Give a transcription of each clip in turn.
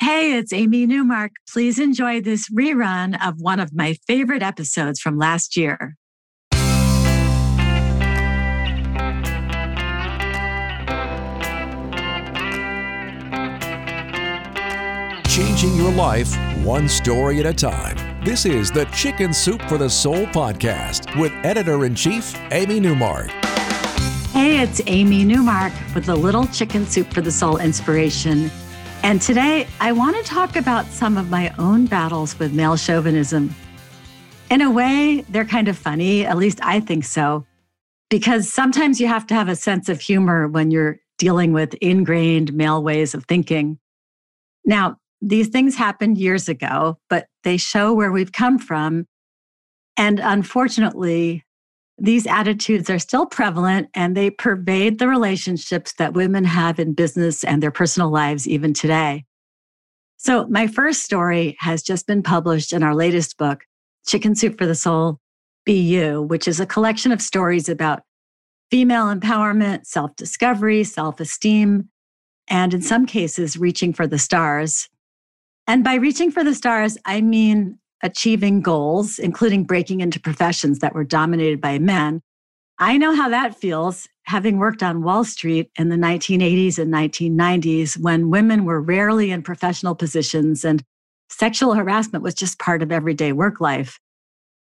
Hey, it's Amy Newmark. Please enjoy this rerun of one of my favorite episodes from last year. Changing your life one story at a time. This is the Chicken Soup for the Soul podcast with editor in chief, Amy Newmark. Hey, it's Amy Newmark with a little Chicken Soup for the Soul inspiration. And today I want to talk about some of my own battles with male chauvinism. In a way, they're kind of funny, at least I think so, because sometimes you have to have a sense of humor when you're dealing with ingrained male ways of thinking. Now, these things happened years ago, but they show where we've come from. And unfortunately, these attitudes are still prevalent and they pervade the relationships that women have in business and their personal lives even today. So, my first story has just been published in our latest book, Chicken Soup for the Soul Be You, which is a collection of stories about female empowerment, self discovery, self esteem, and in some cases, reaching for the stars. And by reaching for the stars, I mean achieving goals, including breaking into professions that were dominated by men. I know how that feels, having worked on Wall Street in the 1980s and 1990s when women were rarely in professional positions and sexual harassment was just part of everyday work life.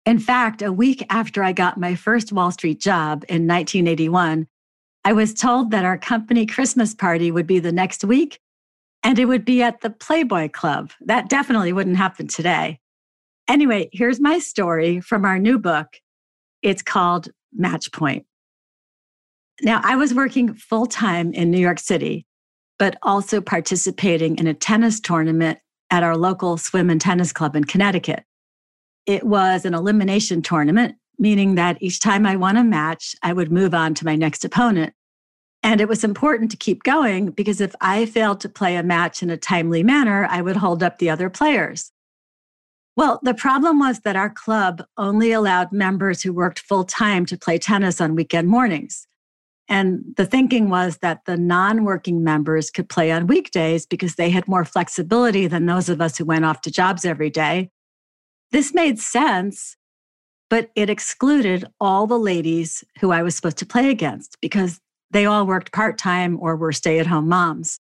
In fact, a week after I got my first Wall Street job in 1981, I was told that our company Christmas party would be the next week and it would be at the Playboy Club. That definitely wouldn't happen today. Anyway, here's my story from our new book. It's called Match Point. Now, I was working full time in New York City, but also participating in a tennis tournament at our local swim and tennis club in Connecticut. It was an elimination tournament, meaning that each time I won a match, I would move on to my next opponent. And it was important to keep going because if I failed to play a match in a timely manner, I would hold up the other players. Well, the problem was that our club only allowed members who worked full time to play tennis on weekend mornings. And the thinking was that the non working members could play on weekdays because they had more flexibility than those of us who went off to jobs every day. This made sense, but it excluded all the ladies who I was supposed to play against because they all worked part time or were stay at home moms.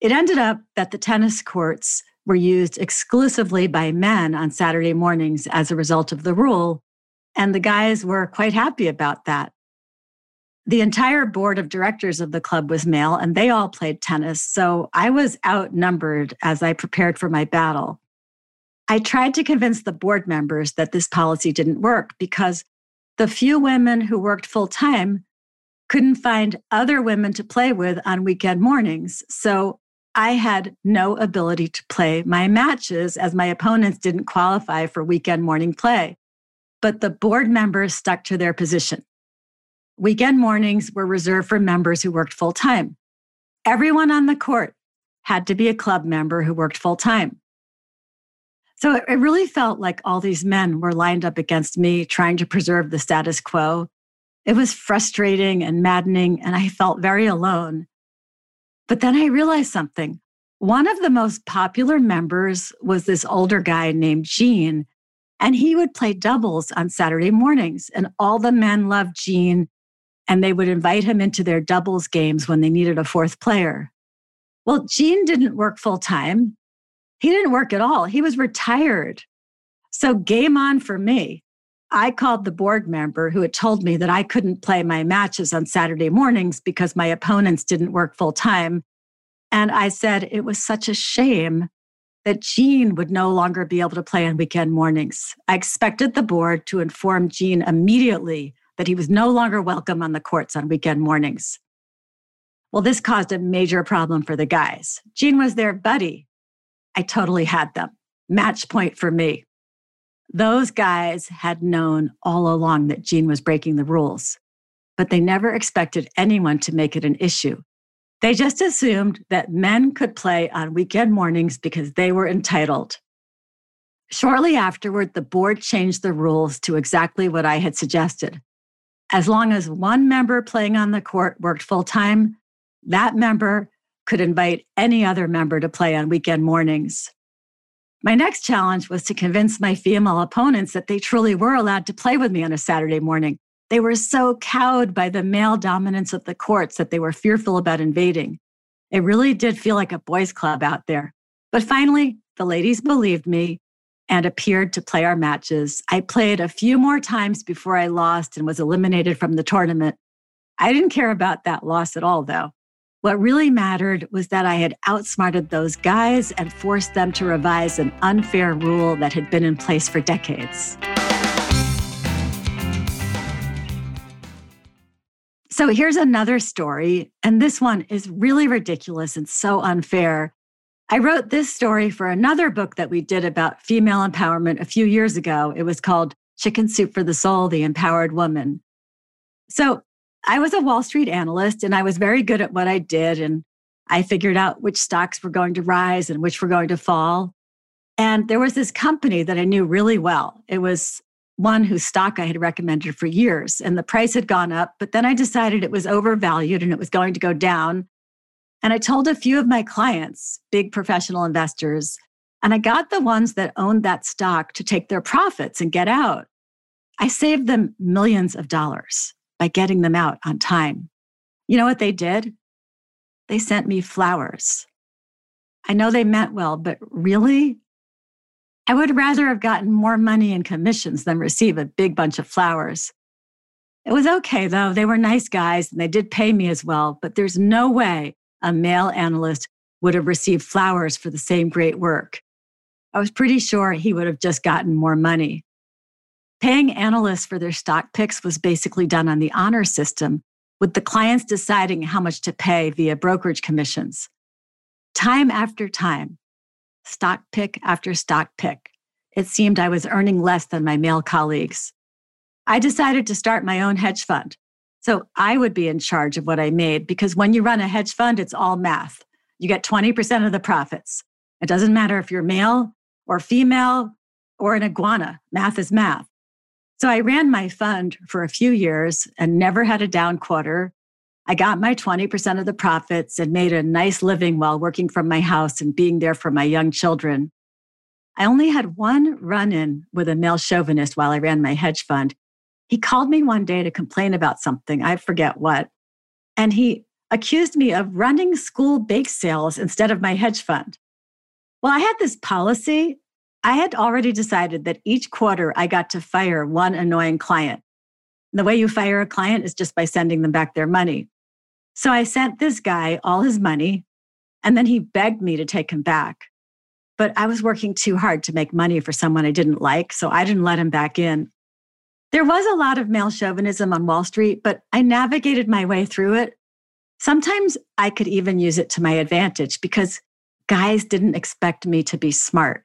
It ended up that the tennis courts were used exclusively by men on Saturday mornings as a result of the rule. And the guys were quite happy about that. The entire board of directors of the club was male and they all played tennis. So I was outnumbered as I prepared for my battle. I tried to convince the board members that this policy didn't work because the few women who worked full time couldn't find other women to play with on weekend mornings. So I had no ability to play my matches as my opponents didn't qualify for weekend morning play. But the board members stuck to their position. Weekend mornings were reserved for members who worked full time. Everyone on the court had to be a club member who worked full time. So it really felt like all these men were lined up against me, trying to preserve the status quo. It was frustrating and maddening, and I felt very alone. But then I realized something. One of the most popular members was this older guy named Gene, and he would play doubles on Saturday mornings. And all the men loved Gene, and they would invite him into their doubles games when they needed a fourth player. Well, Gene didn't work full time. He didn't work at all. He was retired. So, game on for me. I called the board member who had told me that I couldn't play my matches on Saturday mornings because my opponents didn't work full time. And I said it was such a shame that Gene would no longer be able to play on weekend mornings. I expected the board to inform Gene immediately that he was no longer welcome on the courts on weekend mornings. Well, this caused a major problem for the guys. Gene was their buddy. I totally had them. Match point for me. Those guys had known all along that Gene was breaking the rules, but they never expected anyone to make it an issue. They just assumed that men could play on weekend mornings because they were entitled. Shortly afterward, the board changed the rules to exactly what I had suggested. As long as one member playing on the court worked full time, that member could invite any other member to play on weekend mornings. My next challenge was to convince my female opponents that they truly were allowed to play with me on a Saturday morning. They were so cowed by the male dominance of the courts that they were fearful about invading. It really did feel like a boys' club out there. But finally, the ladies believed me and appeared to play our matches. I played a few more times before I lost and was eliminated from the tournament. I didn't care about that loss at all, though. What really mattered was that I had outsmarted those guys and forced them to revise an unfair rule that had been in place for decades. So here's another story, and this one is really ridiculous and so unfair. I wrote this story for another book that we did about female empowerment a few years ago. It was called Chicken Soup for the Soul The Empowered Woman. So I was a Wall Street analyst and I was very good at what I did. And I figured out which stocks were going to rise and which were going to fall. And there was this company that I knew really well. It was one whose stock I had recommended for years, and the price had gone up. But then I decided it was overvalued and it was going to go down. And I told a few of my clients, big professional investors, and I got the ones that owned that stock to take their profits and get out. I saved them millions of dollars by getting them out on time. You know what they did? They sent me flowers. I know they meant well, but really? I would rather have gotten more money in commissions than receive a big bunch of flowers. It was okay, though. They were nice guys and they did pay me as well, but there's no way a male analyst would have received flowers for the same great work. I was pretty sure he would have just gotten more money. Paying analysts for their stock picks was basically done on the honor system, with the clients deciding how much to pay via brokerage commissions. Time after time, stock pick after stock pick, it seemed I was earning less than my male colleagues. I decided to start my own hedge fund. So I would be in charge of what I made because when you run a hedge fund, it's all math. You get 20% of the profits. It doesn't matter if you're male or female or an iguana, math is math. So I ran my fund for a few years and never had a down quarter. I got my 20% of the profits and made a nice living while working from my house and being there for my young children. I only had one run in with a male chauvinist while I ran my hedge fund. He called me one day to complain about something, I forget what. And he accused me of running school bake sales instead of my hedge fund. Well, I had this policy I had already decided that each quarter I got to fire one annoying client. The way you fire a client is just by sending them back their money. So I sent this guy all his money, and then he begged me to take him back. But I was working too hard to make money for someone I didn't like, so I didn't let him back in. There was a lot of male chauvinism on Wall Street, but I navigated my way through it. Sometimes I could even use it to my advantage because guys didn't expect me to be smart.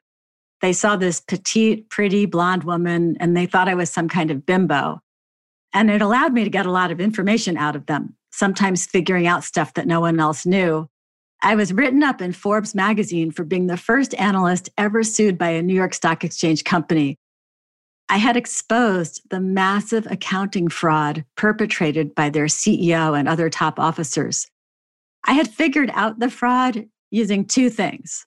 They saw this petite, pretty blonde woman and they thought I was some kind of bimbo. And it allowed me to get a lot of information out of them, sometimes figuring out stuff that no one else knew. I was written up in Forbes magazine for being the first analyst ever sued by a New York Stock Exchange company. I had exposed the massive accounting fraud perpetrated by their CEO and other top officers. I had figured out the fraud using two things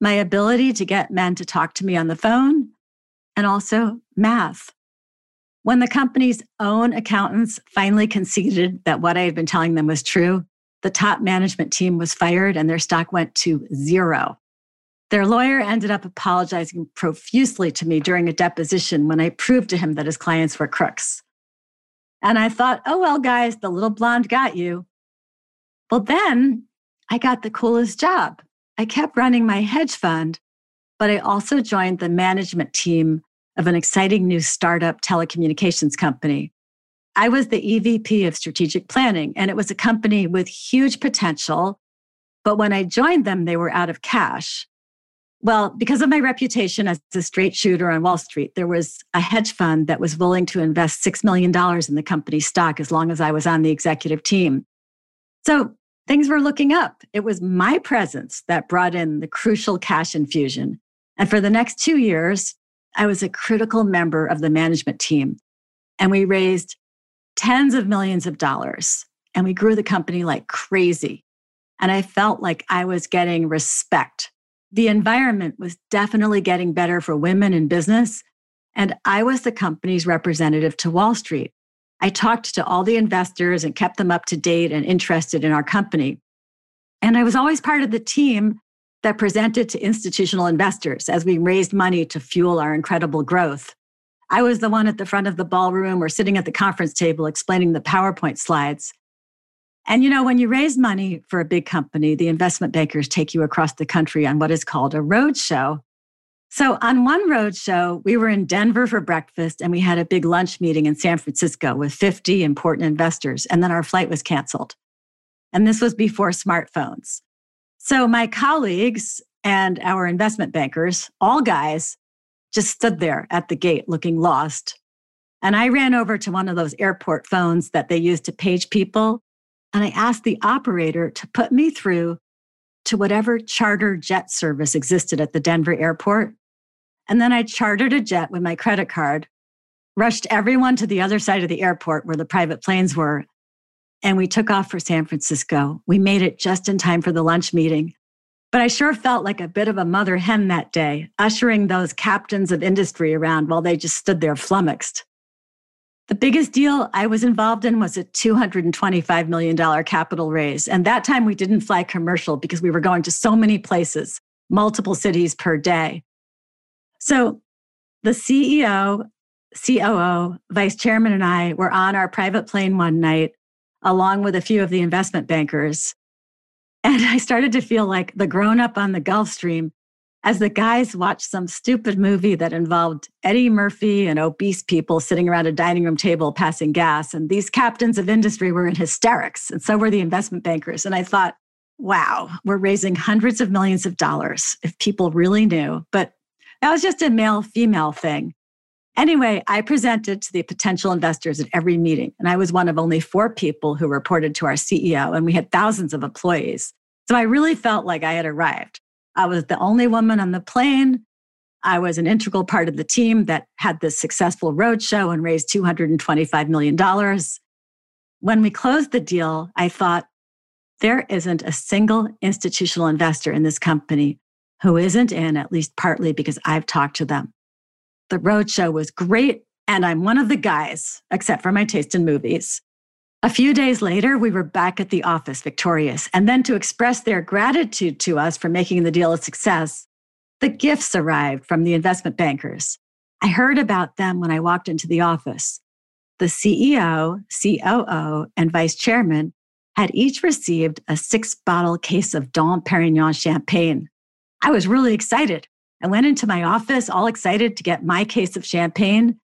my ability to get men to talk to me on the phone, and also math. When the company's own accountants finally conceded that what I had been telling them was true, the top management team was fired and their stock went to zero. Their lawyer ended up apologizing profusely to me during a deposition when I proved to him that his clients were crooks. And I thought, oh, well, guys, the little blonde got you. Well, then I got the coolest job. I kept running my hedge fund, but I also joined the management team of an exciting new startup telecommunications company. I was the EVP of strategic planning, and it was a company with huge potential. But when I joined them, they were out of cash. Well, because of my reputation as a straight shooter on Wall Street, there was a hedge fund that was willing to invest $6 million in the company's stock as long as I was on the executive team. So things were looking up. It was my presence that brought in the crucial cash infusion. And for the next two years, I was a critical member of the management team. And we raised tens of millions of dollars and we grew the company like crazy. And I felt like I was getting respect the environment was definitely getting better for women in business. And I was the company's representative to Wall Street. I talked to all the investors and kept them up to date and interested in our company. And I was always part of the team that presented to institutional investors as we raised money to fuel our incredible growth. I was the one at the front of the ballroom or sitting at the conference table explaining the PowerPoint slides. And you know, when you raise money for a big company, the investment bankers take you across the country on what is called a roadshow. So on one roadshow, we were in Denver for breakfast and we had a big lunch meeting in San Francisco with 50 important investors. And then our flight was canceled. And this was before smartphones. So my colleagues and our investment bankers, all guys, just stood there at the gate looking lost. And I ran over to one of those airport phones that they use to page people and I asked the operator to put me through to whatever charter jet service existed at the Denver airport. And then I chartered a jet with my credit card, rushed everyone to the other side of the airport where the private planes were, and we took off for San Francisco. We made it just in time for the lunch meeting. But I sure felt like a bit of a mother hen that day, ushering those captains of industry around while they just stood there flummoxed. The biggest deal I was involved in was a $225 million capital raise. And that time we didn't fly commercial because we were going to so many places, multiple cities per day. So the CEO, COO, vice chairman, and I were on our private plane one night, along with a few of the investment bankers. And I started to feel like the grown up on the Gulfstream as the guys watched some stupid movie that involved Eddie Murphy and obese people sitting around a dining room table passing gas. And these captains of industry were in hysterics, and so were the investment bankers. And I thought, wow, we're raising hundreds of millions of dollars if people really knew. But that was just a male female thing. Anyway, I presented to the potential investors at every meeting, and I was one of only four people who reported to our CEO, and we had thousands of employees. So I really felt like I had arrived. I was the only woman on the plane. I was an integral part of the team that had this successful roadshow and raised $225 million. When we closed the deal, I thought, there isn't a single institutional investor in this company who isn't in, at least partly because I've talked to them. The roadshow was great, and I'm one of the guys, except for my taste in movies, a few days later, we were back at the office victorious. And then to express their gratitude to us for making the deal a success, the gifts arrived from the investment bankers. I heard about them when I walked into the office. The CEO, COO, and vice chairman had each received a six bottle case of Dom Perignon champagne. I was really excited. I went into my office all excited to get my case of champagne.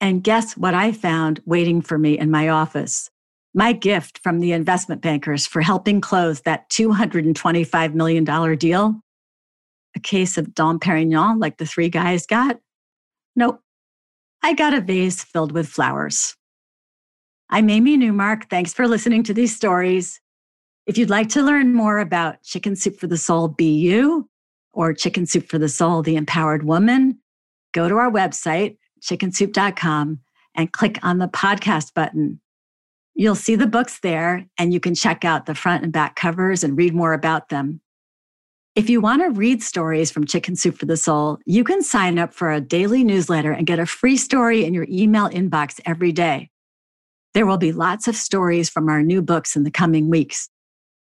And guess what I found waiting for me in my office? my gift from the investment bankers for helping close that $225 million deal, a case of Dom Perignon like the three guys got? Nope. I got a vase filled with flowers. I'm Amy Newmark. Thanks for listening to these stories. If you'd like to learn more about Chicken Soup for the Soul Be You or Chicken Soup for the Soul The Empowered Woman, go to our website, chickensoup.com, and click on the podcast button. You'll see the books there, and you can check out the front and back covers and read more about them. If you want to read stories from Chicken Soup for the Soul, you can sign up for a daily newsletter and get a free story in your email inbox every day. There will be lots of stories from our new books in the coming weeks.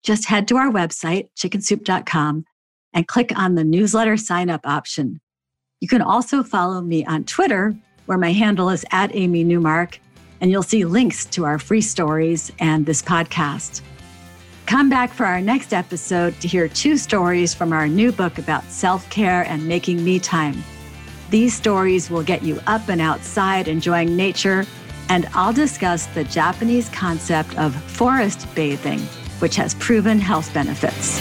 Just head to our website, chickensoup.com, and click on the newsletter sign up option. You can also follow me on Twitter, where my handle is at Amy Newmark, and you'll see links to our free stories and this podcast. Come back for our next episode to hear two stories from our new book about self care and making me time. These stories will get you up and outside enjoying nature, and I'll discuss the Japanese concept of forest bathing, which has proven health benefits.